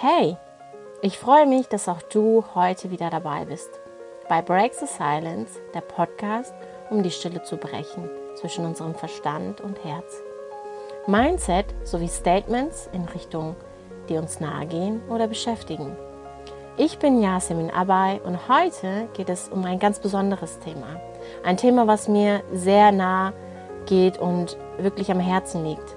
Hey, ich freue mich, dass auch du heute wieder dabei bist. Bei Break the Silence, der Podcast, um die Stille zu brechen zwischen unserem Verstand und Herz. Mindset sowie Statements in Richtung, die uns nahegehen oder beschäftigen. Ich bin Yasemin Abay und heute geht es um ein ganz besonderes Thema. Ein Thema, was mir sehr nah geht und wirklich am Herzen liegt.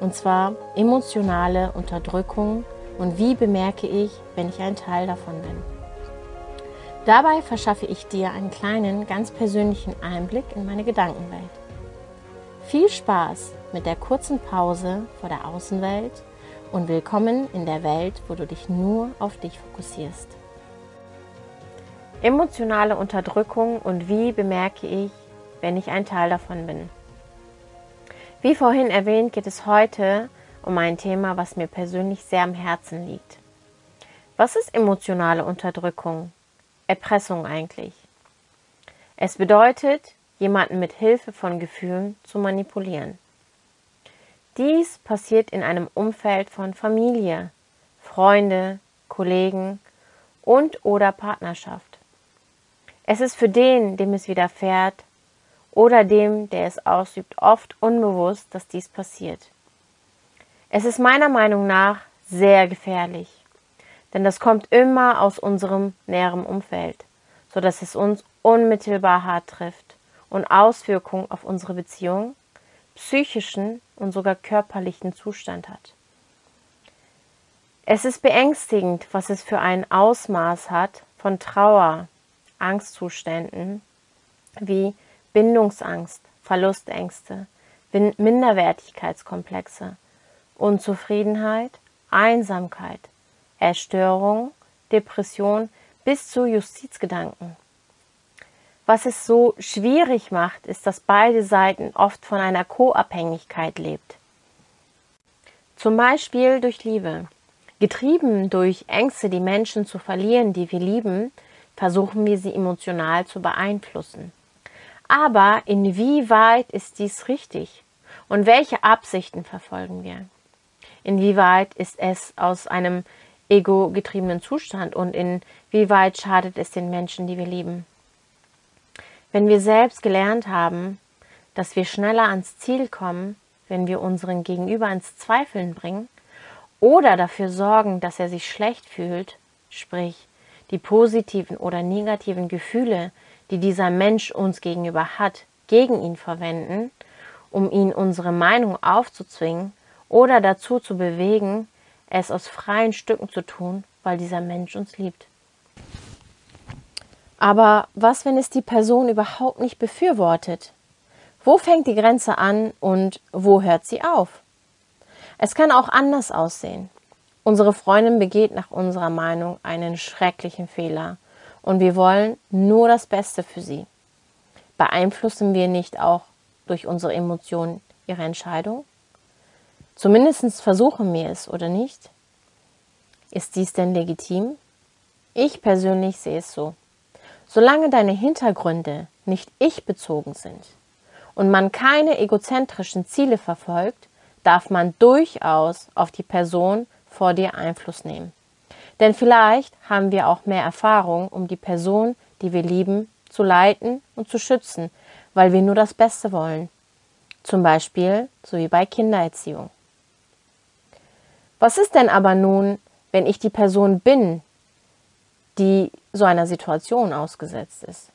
Und zwar emotionale Unterdrückung und wie bemerke ich, wenn ich ein Teil davon bin. Dabei verschaffe ich dir einen kleinen, ganz persönlichen Einblick in meine Gedankenwelt. Viel Spaß mit der kurzen Pause vor der Außenwelt und willkommen in der Welt, wo du dich nur auf dich fokussierst. Emotionale Unterdrückung und wie bemerke ich, wenn ich ein Teil davon bin. Wie vorhin erwähnt, geht es heute um ein Thema, was mir persönlich sehr am Herzen liegt. Was ist emotionale Unterdrückung? Erpressung eigentlich. Es bedeutet, jemanden mit Hilfe von Gefühlen zu manipulieren. Dies passiert in einem Umfeld von Familie, Freunde, Kollegen und oder Partnerschaft. Es ist für den, dem es widerfährt, oder dem, der es ausübt, oft unbewusst, dass dies passiert. Es ist meiner Meinung nach sehr gefährlich, denn das kommt immer aus unserem näheren Umfeld, so dass es uns unmittelbar hart trifft und Auswirkungen auf unsere Beziehung, psychischen und sogar körperlichen Zustand hat. Es ist beängstigend, was es für ein Ausmaß hat von Trauer, Angstzuständen wie Bindungsangst, Verlustängste, Minderwertigkeitskomplexe, Unzufriedenheit, Einsamkeit, Erstörung, Depression bis zu Justizgedanken. Was es so schwierig macht, ist, dass beide Seiten oft von einer Co-Abhängigkeit lebt. Zum Beispiel durch Liebe. Getrieben durch Ängste, die Menschen zu verlieren, die wir lieben, versuchen wir sie emotional zu beeinflussen. Aber inwieweit ist dies richtig? Und welche Absichten verfolgen wir? Inwieweit ist es aus einem ego-getriebenen Zustand und inwieweit schadet es den Menschen, die wir lieben? Wenn wir selbst gelernt haben, dass wir schneller ans Ziel kommen, wenn wir unseren Gegenüber ins Zweifeln bringen oder dafür sorgen, dass er sich schlecht fühlt, sprich die positiven oder negativen Gefühle, die dieser Mensch uns gegenüber hat, gegen ihn verwenden, um ihn unsere Meinung aufzuzwingen oder dazu zu bewegen, es aus freien Stücken zu tun, weil dieser Mensch uns liebt. Aber was, wenn es die Person überhaupt nicht befürwortet? Wo fängt die Grenze an und wo hört sie auf? Es kann auch anders aussehen. Unsere Freundin begeht nach unserer Meinung einen schrecklichen Fehler und wir wollen nur das Beste für sie. Beeinflussen wir nicht auch durch unsere Emotionen ihre Entscheidung? Zumindest versuchen wir es, oder nicht? Ist dies denn legitim? Ich persönlich sehe es so. Solange deine Hintergründe nicht ich bezogen sind und man keine egozentrischen Ziele verfolgt, darf man durchaus auf die Person vor dir Einfluss nehmen. Denn vielleicht haben wir auch mehr Erfahrung, um die Person, die wir lieben, zu leiten und zu schützen, weil wir nur das Beste wollen. Zum Beispiel so wie bei Kindererziehung. Was ist denn aber nun, wenn ich die Person bin, die so einer Situation ausgesetzt ist?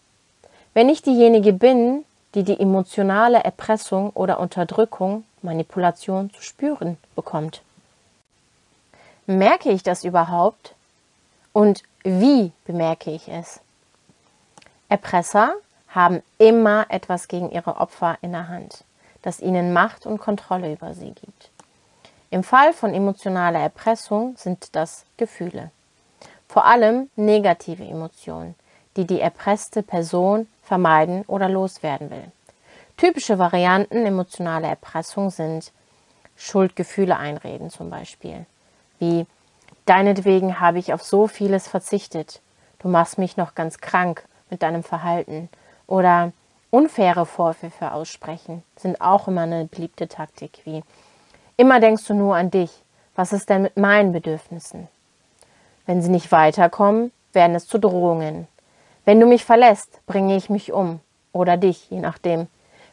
Wenn ich diejenige bin, die die emotionale Erpressung oder Unterdrückung, Manipulation zu spüren bekommt. Merke ich das überhaupt? Und wie bemerke ich es? Erpresser haben immer etwas gegen ihre Opfer in der Hand, das ihnen Macht und Kontrolle über sie gibt. Im Fall von emotionaler Erpressung sind das Gefühle. Vor allem negative Emotionen, die die erpresste Person vermeiden oder loswerden will. Typische Varianten emotionaler Erpressung sind Schuldgefühle einreden zum Beispiel, wie Deinetwegen habe ich auf so vieles verzichtet. Du machst mich noch ganz krank mit deinem Verhalten. Oder Unfaire Vorwürfe aussprechen sind auch immer eine beliebte Taktik, wie immer denkst du nur an dich. Was ist denn mit meinen Bedürfnissen? Wenn sie nicht weiterkommen, werden es zu Drohungen. Wenn du mich verlässt, bringe ich mich um. Oder dich, je nachdem.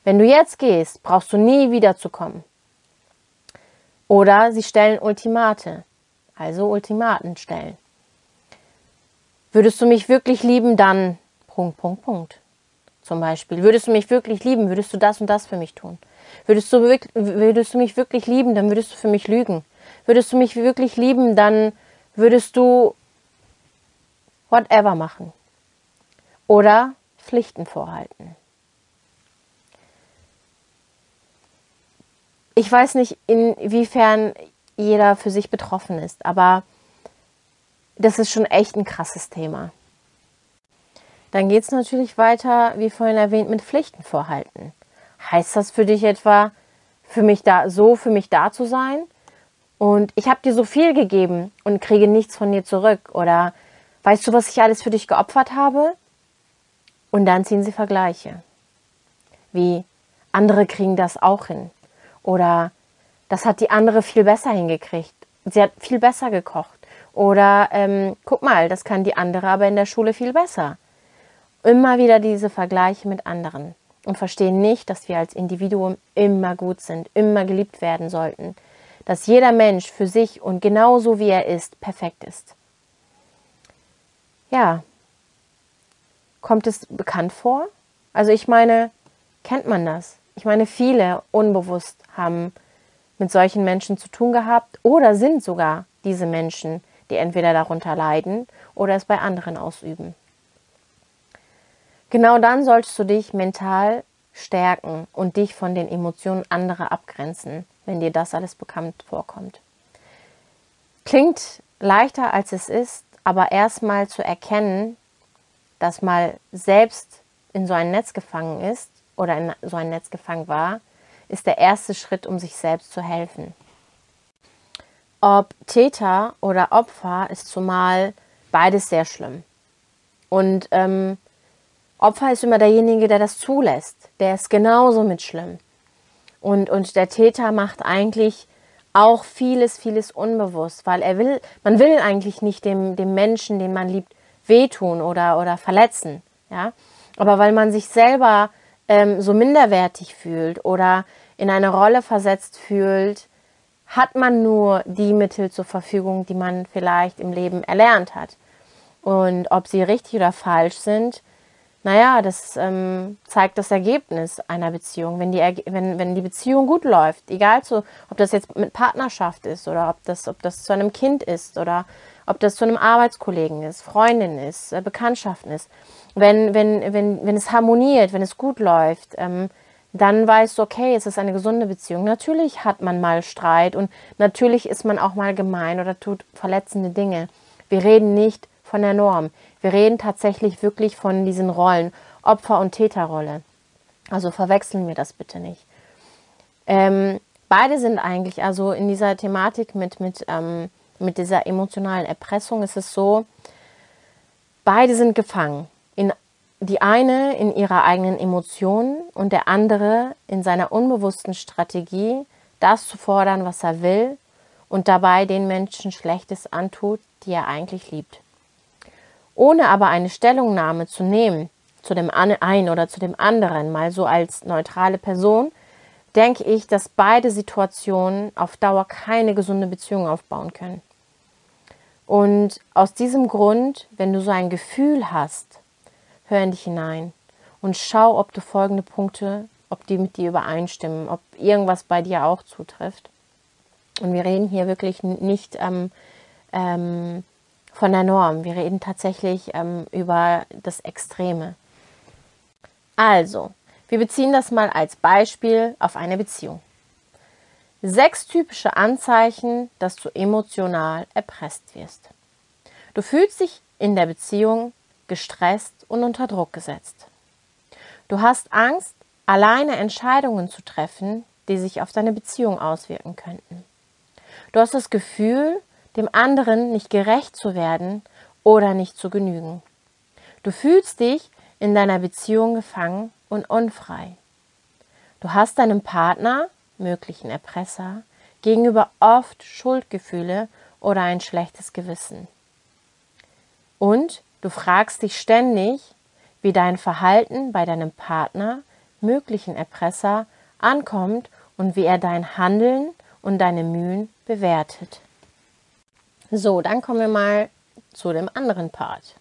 Wenn du jetzt gehst, brauchst du nie wiederzukommen. Oder sie stellen Ultimate, also Ultimaten stellen. Würdest du mich wirklich lieben, dann Punkt, Punkt, Punkt. Zum Beispiel, würdest du mich wirklich lieben, würdest du das und das für mich tun. Würdest du, würdest du mich wirklich lieben, dann würdest du für mich lügen. Würdest du mich wirklich lieben, dann würdest du whatever machen. Oder Pflichten vorhalten. Ich weiß nicht, inwiefern jeder für sich betroffen ist, aber das ist schon echt ein krasses Thema. Dann geht es natürlich weiter, wie vorhin erwähnt, mit Pflichten vorhalten. Heißt das für dich etwa, für mich da so für mich da zu sein? Und ich habe dir so viel gegeben und kriege nichts von dir zurück. Oder weißt du, was ich alles für dich geopfert habe? Und dann ziehen sie Vergleiche. Wie andere kriegen das auch hin. Oder das hat die andere viel besser hingekriegt. Sie hat viel besser gekocht. Oder ähm, guck mal, das kann die andere aber in der Schule viel besser. Immer wieder diese Vergleiche mit anderen und verstehen nicht, dass wir als Individuum immer gut sind, immer geliebt werden sollten, dass jeder Mensch für sich und genauso wie er ist, perfekt ist. Ja, kommt es bekannt vor? Also ich meine, kennt man das? Ich meine, viele unbewusst haben mit solchen Menschen zu tun gehabt oder sind sogar diese Menschen, die entweder darunter leiden oder es bei anderen ausüben. Genau dann solltest du dich mental stärken und dich von den Emotionen anderer abgrenzen, wenn dir das alles bekannt vorkommt. Klingt leichter als es ist, aber erstmal zu erkennen, dass mal selbst in so ein Netz gefangen ist oder in so ein Netz gefangen war, ist der erste Schritt, um sich selbst zu helfen. Ob Täter oder Opfer ist zumal beides sehr schlimm. Und ähm, Opfer ist immer derjenige, der das zulässt. Der ist genauso mit schlimm. Und, und der Täter macht eigentlich auch vieles, vieles unbewusst, weil er will, man will eigentlich nicht dem, dem Menschen, den man liebt, wehtun oder, oder verletzen. Ja? Aber weil man sich selber ähm, so minderwertig fühlt oder in eine Rolle versetzt fühlt, hat man nur die Mittel zur Verfügung, die man vielleicht im Leben erlernt hat. Und ob sie richtig oder falsch sind, naja, das ähm, zeigt das Ergebnis einer Beziehung. Wenn die, wenn, wenn die Beziehung gut läuft, egal zu, ob das jetzt mit Partnerschaft ist oder ob das, ob das zu einem Kind ist oder ob das zu einem Arbeitskollegen ist, Freundin ist, äh, Bekanntschaften ist, wenn, wenn, wenn, wenn es harmoniert, wenn es gut läuft, ähm, dann weißt du, okay, es ist eine gesunde Beziehung. Natürlich hat man mal Streit und natürlich ist man auch mal gemein oder tut verletzende Dinge. Wir reden nicht von der Norm. Wir reden tatsächlich wirklich von diesen Rollen, Opfer- und Täterrolle. Also verwechseln wir das bitte nicht. Ähm, beide sind eigentlich, also in dieser Thematik mit, mit, ähm, mit dieser emotionalen Erpressung ist es so, beide sind gefangen die eine in ihrer eigenen Emotionen und der andere in seiner unbewussten Strategie, das zu fordern, was er will und dabei den Menschen Schlechtes antut, die er eigentlich liebt. Ohne aber eine Stellungnahme zu nehmen zu dem einen oder zu dem anderen, mal so als neutrale Person, denke ich, dass beide Situationen auf Dauer keine gesunde Beziehung aufbauen können. Und aus diesem Grund, wenn du so ein Gefühl hast, hör in dich hinein und schau, ob du folgende Punkte, ob die mit dir übereinstimmen, ob irgendwas bei dir auch zutrifft. Und wir reden hier wirklich nicht ähm, ähm, von der Norm, wir reden tatsächlich ähm, über das Extreme. Also, wir beziehen das mal als Beispiel auf eine Beziehung. Sechs typische Anzeichen, dass du emotional erpresst wirst. Du fühlst dich in der Beziehung gestresst und unter Druck gesetzt. Du hast Angst, alleine Entscheidungen zu treffen, die sich auf deine Beziehung auswirken könnten. Du hast das Gefühl, dem anderen nicht gerecht zu werden oder nicht zu genügen. Du fühlst dich in deiner Beziehung gefangen und unfrei. Du hast deinem Partner, möglichen Erpresser, gegenüber oft Schuldgefühle oder ein schlechtes Gewissen. Und du fragst dich ständig, wie dein Verhalten bei deinem Partner, möglichen Erpresser, ankommt und wie er dein Handeln und deine Mühen bewertet. So, dann kommen wir mal zu dem anderen Part.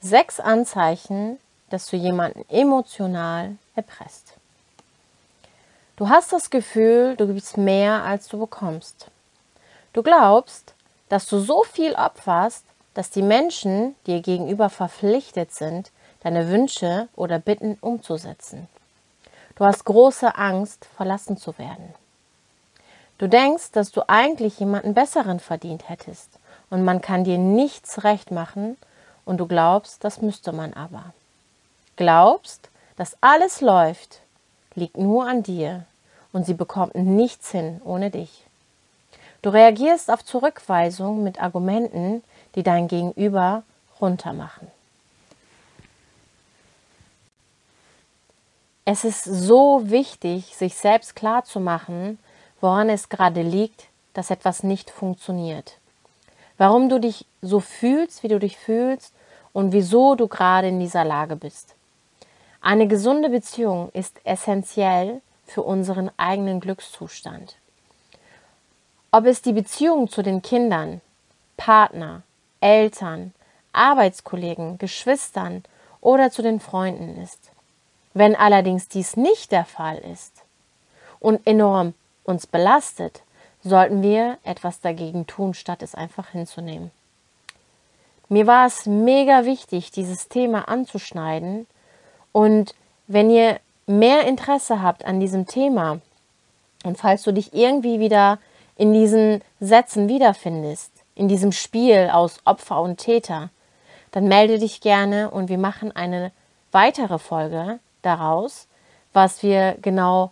Sechs Anzeichen, dass du jemanden emotional erpresst. Du hast das Gefühl, du gibst mehr, als du bekommst. Du glaubst, dass du so viel opferst, dass die Menschen dir gegenüber verpflichtet sind, deine Wünsche oder Bitten umzusetzen. Du hast große Angst, verlassen zu werden. Du denkst, dass du eigentlich jemanden Besseren verdient hättest und man kann dir nichts recht machen und du glaubst, das müsste man aber. Glaubst, dass alles läuft, liegt nur an dir und sie bekommt nichts hin ohne dich. Du reagierst auf Zurückweisung mit Argumenten, die dein Gegenüber runtermachen. Es ist so wichtig, sich selbst klar zu machen, woran es gerade liegt, dass etwas nicht funktioniert. Warum du dich so fühlst, wie du dich fühlst und wieso du gerade in dieser Lage bist. Eine gesunde Beziehung ist essentiell für unseren eigenen Glückszustand. Ob es die Beziehung zu den Kindern, Partner, Eltern, Arbeitskollegen, Geschwistern oder zu den Freunden ist. Wenn allerdings dies nicht der Fall ist und enorm uns belastet, sollten wir etwas dagegen tun, statt es einfach hinzunehmen. Mir war es mega wichtig, dieses Thema anzuschneiden. Und wenn ihr mehr Interesse habt an diesem Thema und falls du dich irgendwie wieder in diesen Sätzen wiederfindest, in diesem Spiel aus Opfer und Täter, dann melde dich gerne und wir machen eine weitere Folge daraus, was wir genau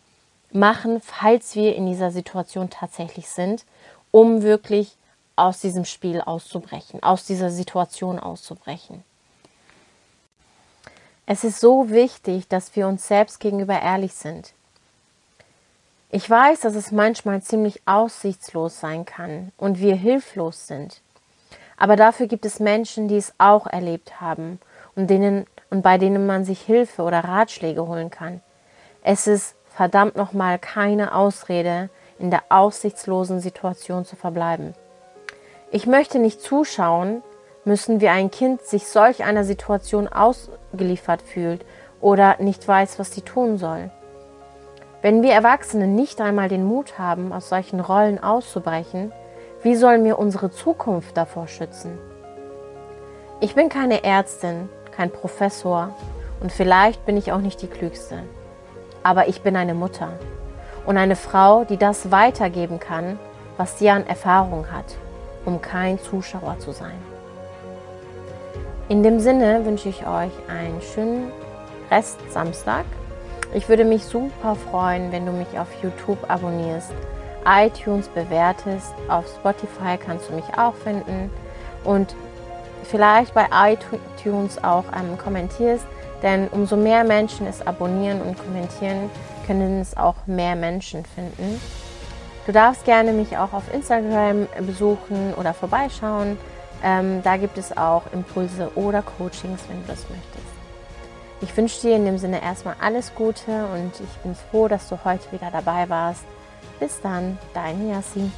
machen, falls wir in dieser Situation tatsächlich sind, um wirklich aus diesem Spiel auszubrechen, aus dieser Situation auszubrechen. Es ist so wichtig, dass wir uns selbst gegenüber ehrlich sind. Ich weiß, dass es manchmal ziemlich aussichtslos sein kann und wir hilflos sind. Aber dafür gibt es Menschen, die es auch erlebt haben und, denen, und bei denen man sich Hilfe oder Ratschläge holen kann. Es ist verdammt nochmal keine Ausrede, in der aussichtslosen Situation zu verbleiben. Ich möchte nicht zuschauen müssen, wie ein Kind sich solch einer Situation ausgeliefert fühlt oder nicht weiß, was sie tun soll. Wenn wir Erwachsene nicht einmal den Mut haben, aus solchen Rollen auszubrechen, wie sollen wir unsere Zukunft davor schützen? Ich bin keine Ärztin, kein Professor und vielleicht bin ich auch nicht die Klügste aber ich bin eine Mutter und eine Frau, die das weitergeben kann, was sie an Erfahrung hat, um kein Zuschauer zu sein. In dem Sinne wünsche ich euch einen schönen Rest Samstag. Ich würde mich super freuen, wenn du mich auf YouTube abonnierst, iTunes bewertest, auf Spotify kannst du mich auch finden und vielleicht bei iTunes auch ähm, kommentierst, denn umso mehr Menschen es abonnieren und kommentieren, können es auch mehr Menschen finden. Du darfst gerne mich auch auf Instagram besuchen oder vorbeischauen. Ähm, da gibt es auch Impulse oder Coachings, wenn du das möchtest. Ich wünsche dir in dem Sinne erstmal alles Gute und ich bin froh, dass du heute wieder dabei warst. Bis dann, deine Yassi.